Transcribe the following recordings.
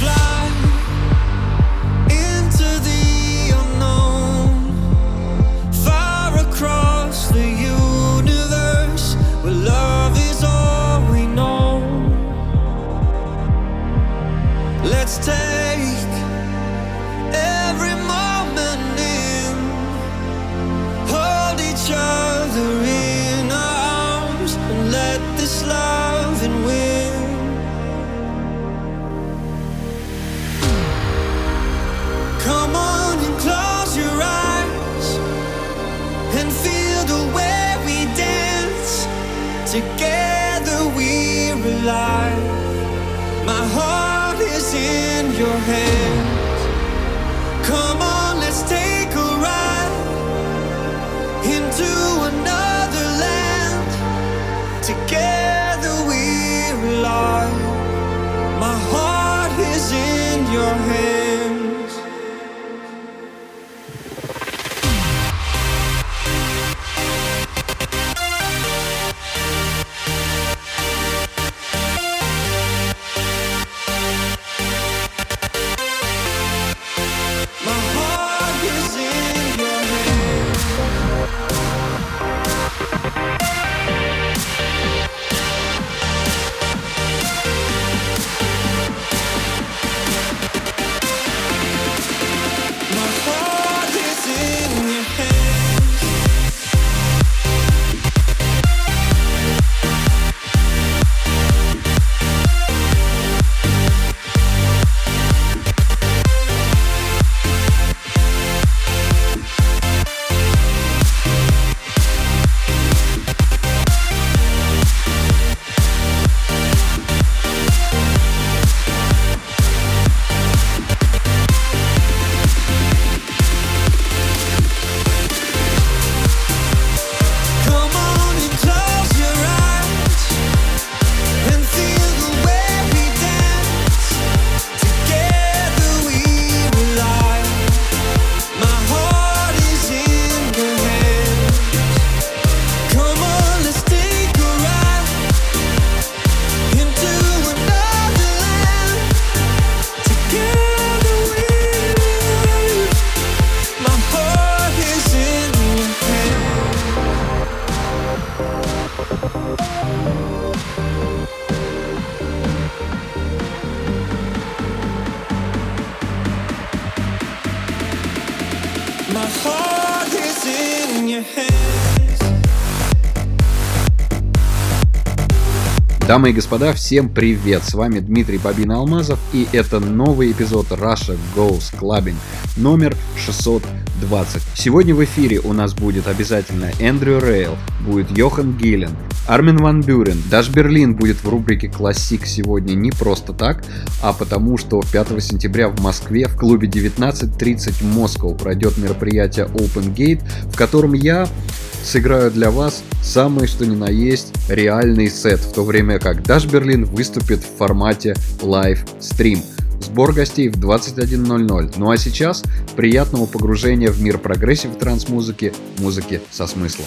fly. Дамы и господа, всем привет! С вами Дмитрий Бабин Алмазов и это новый эпизод Russia Goes Clubbing номер 620. Сегодня в эфире у нас будет обязательно Эндрю Рейл, будет Йохан Гиллен, Армин Ван Бюрен. Даш Берлин будет в рубрике «Классик» сегодня не просто так, а потому что 5 сентября в Москве в клубе 19.30 Moscow пройдет мероприятие Open Gate, в котором я сыграю для вас самый что ни на есть реальный сет, в то время как Даш Берлин выступит в формате лайв-стрим. Сбор гостей в 21.00. Ну а сейчас приятного погружения в мир прогрессив транс-музыки, музыки со смыслом.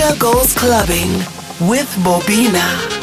Russia Goes Clubbing with Bobina.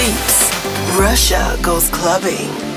Sleeps, Russia goes clubbing, clubbing,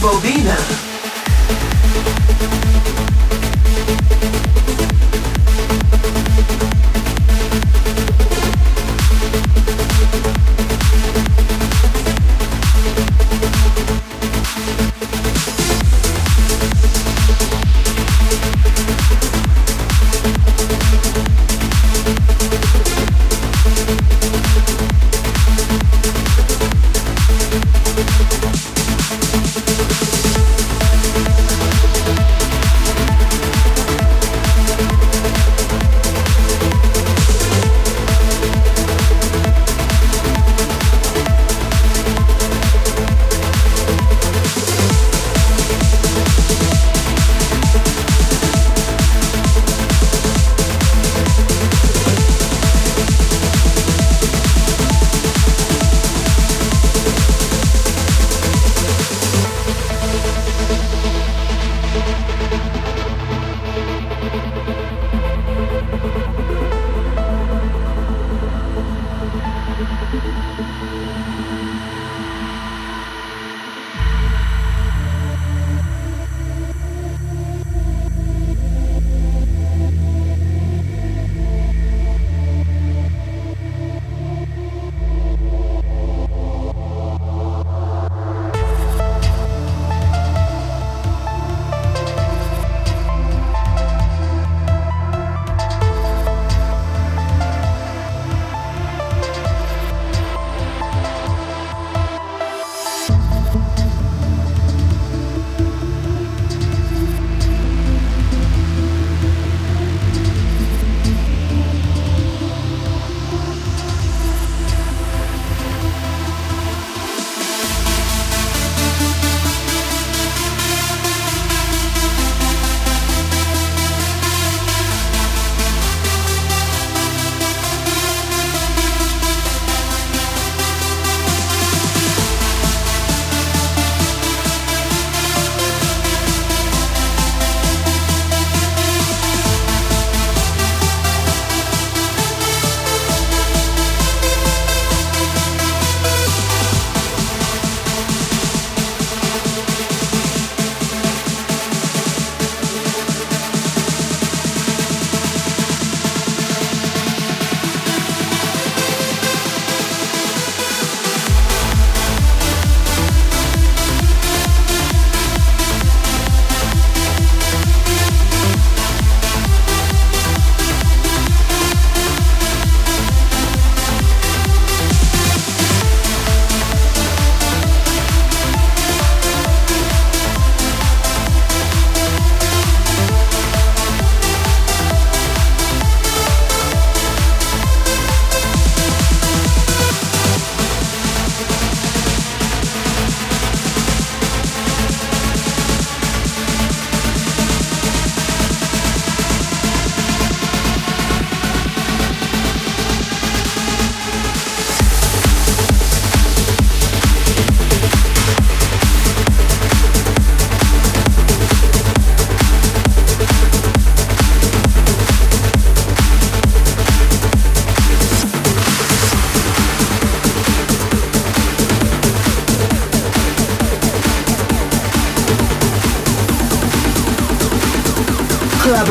Bobina.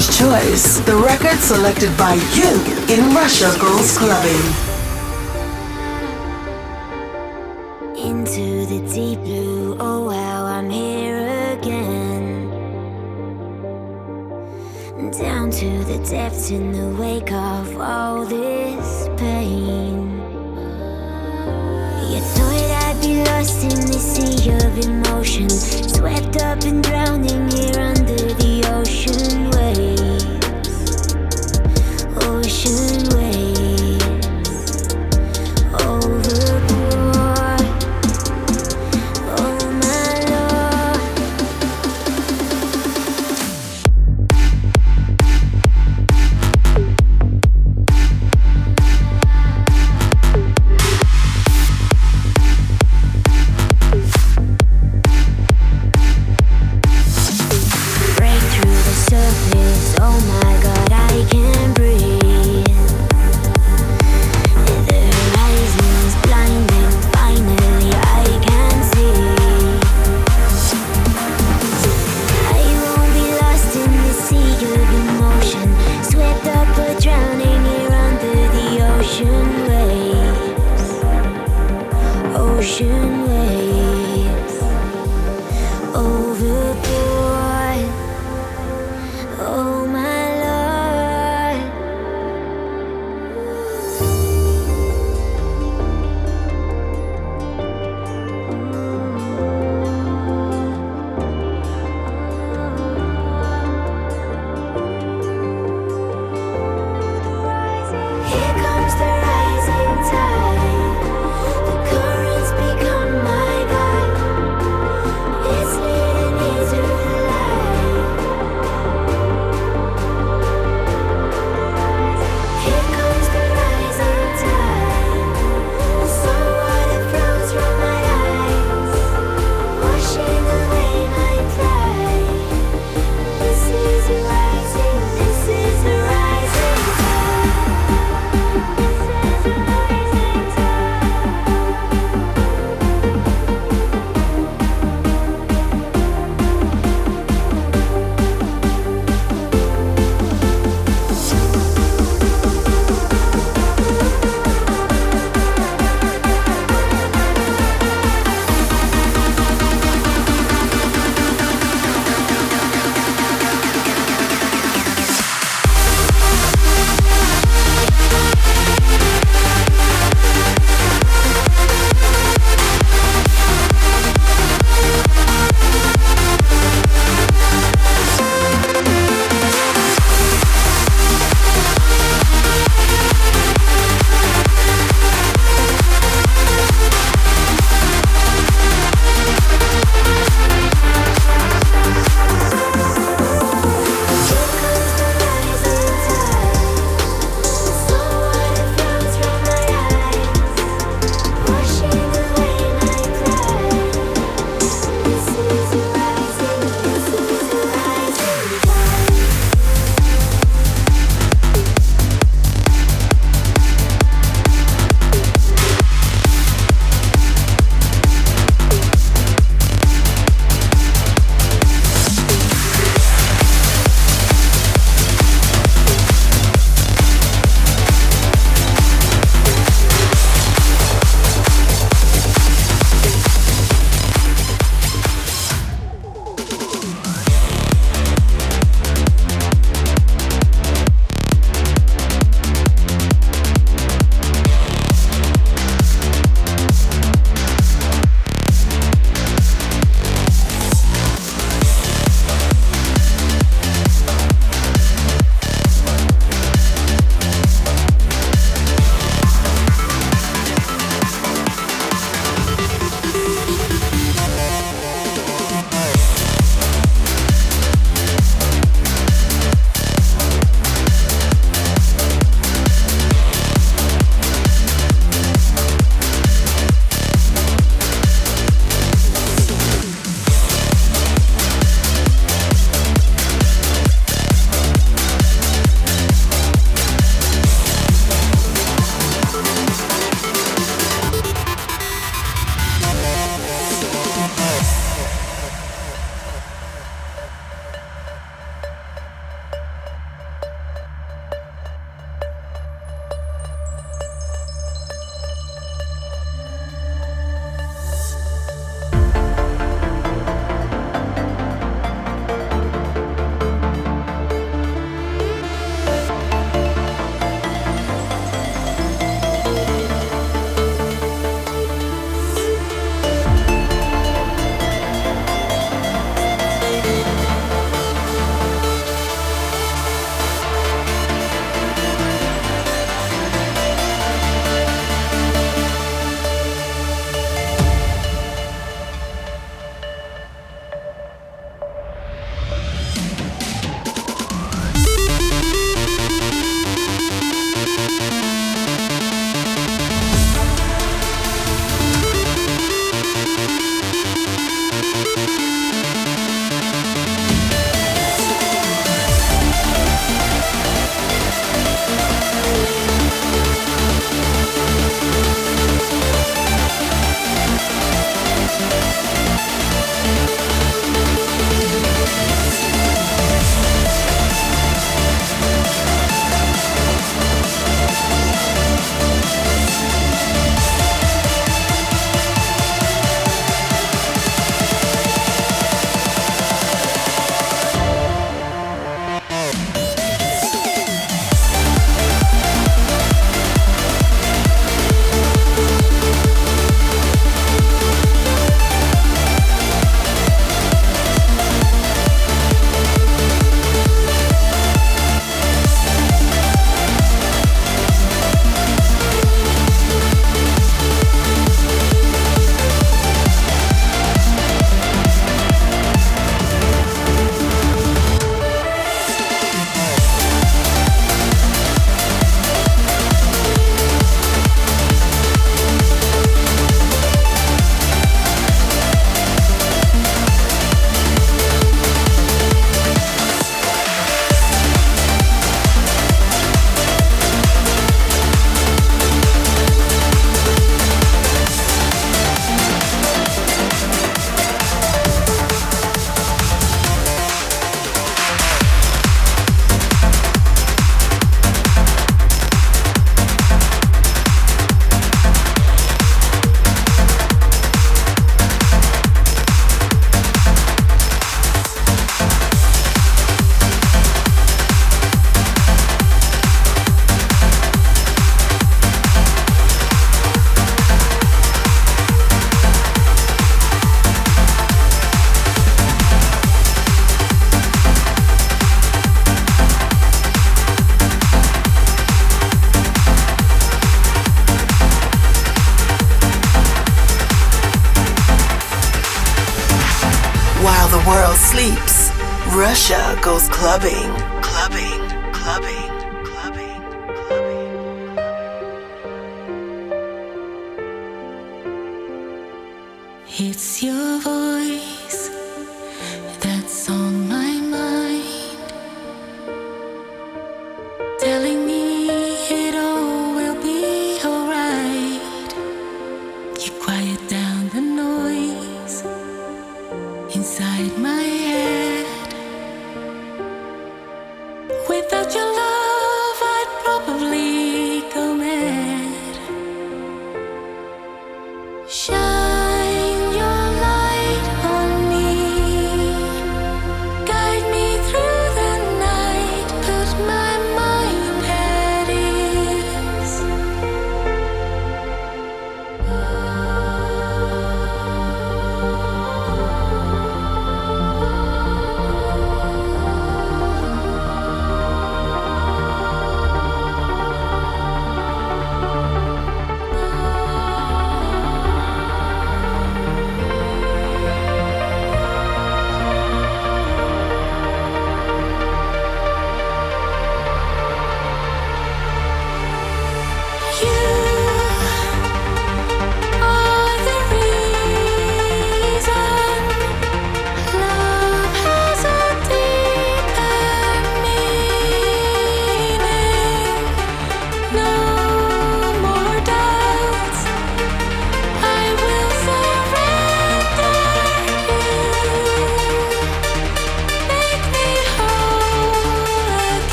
Clubber's Choice, the record selected by you in Russia Goes Clubbing. Into the deep blue, oh wow, I'm here again. Down to the depths in the wake of all this pain. You thought I'd be lost in the sea of emotion, swept up and drowning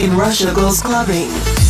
in Russia goes clubbing.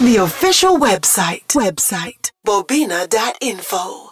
The official website. Website. Bobina.info.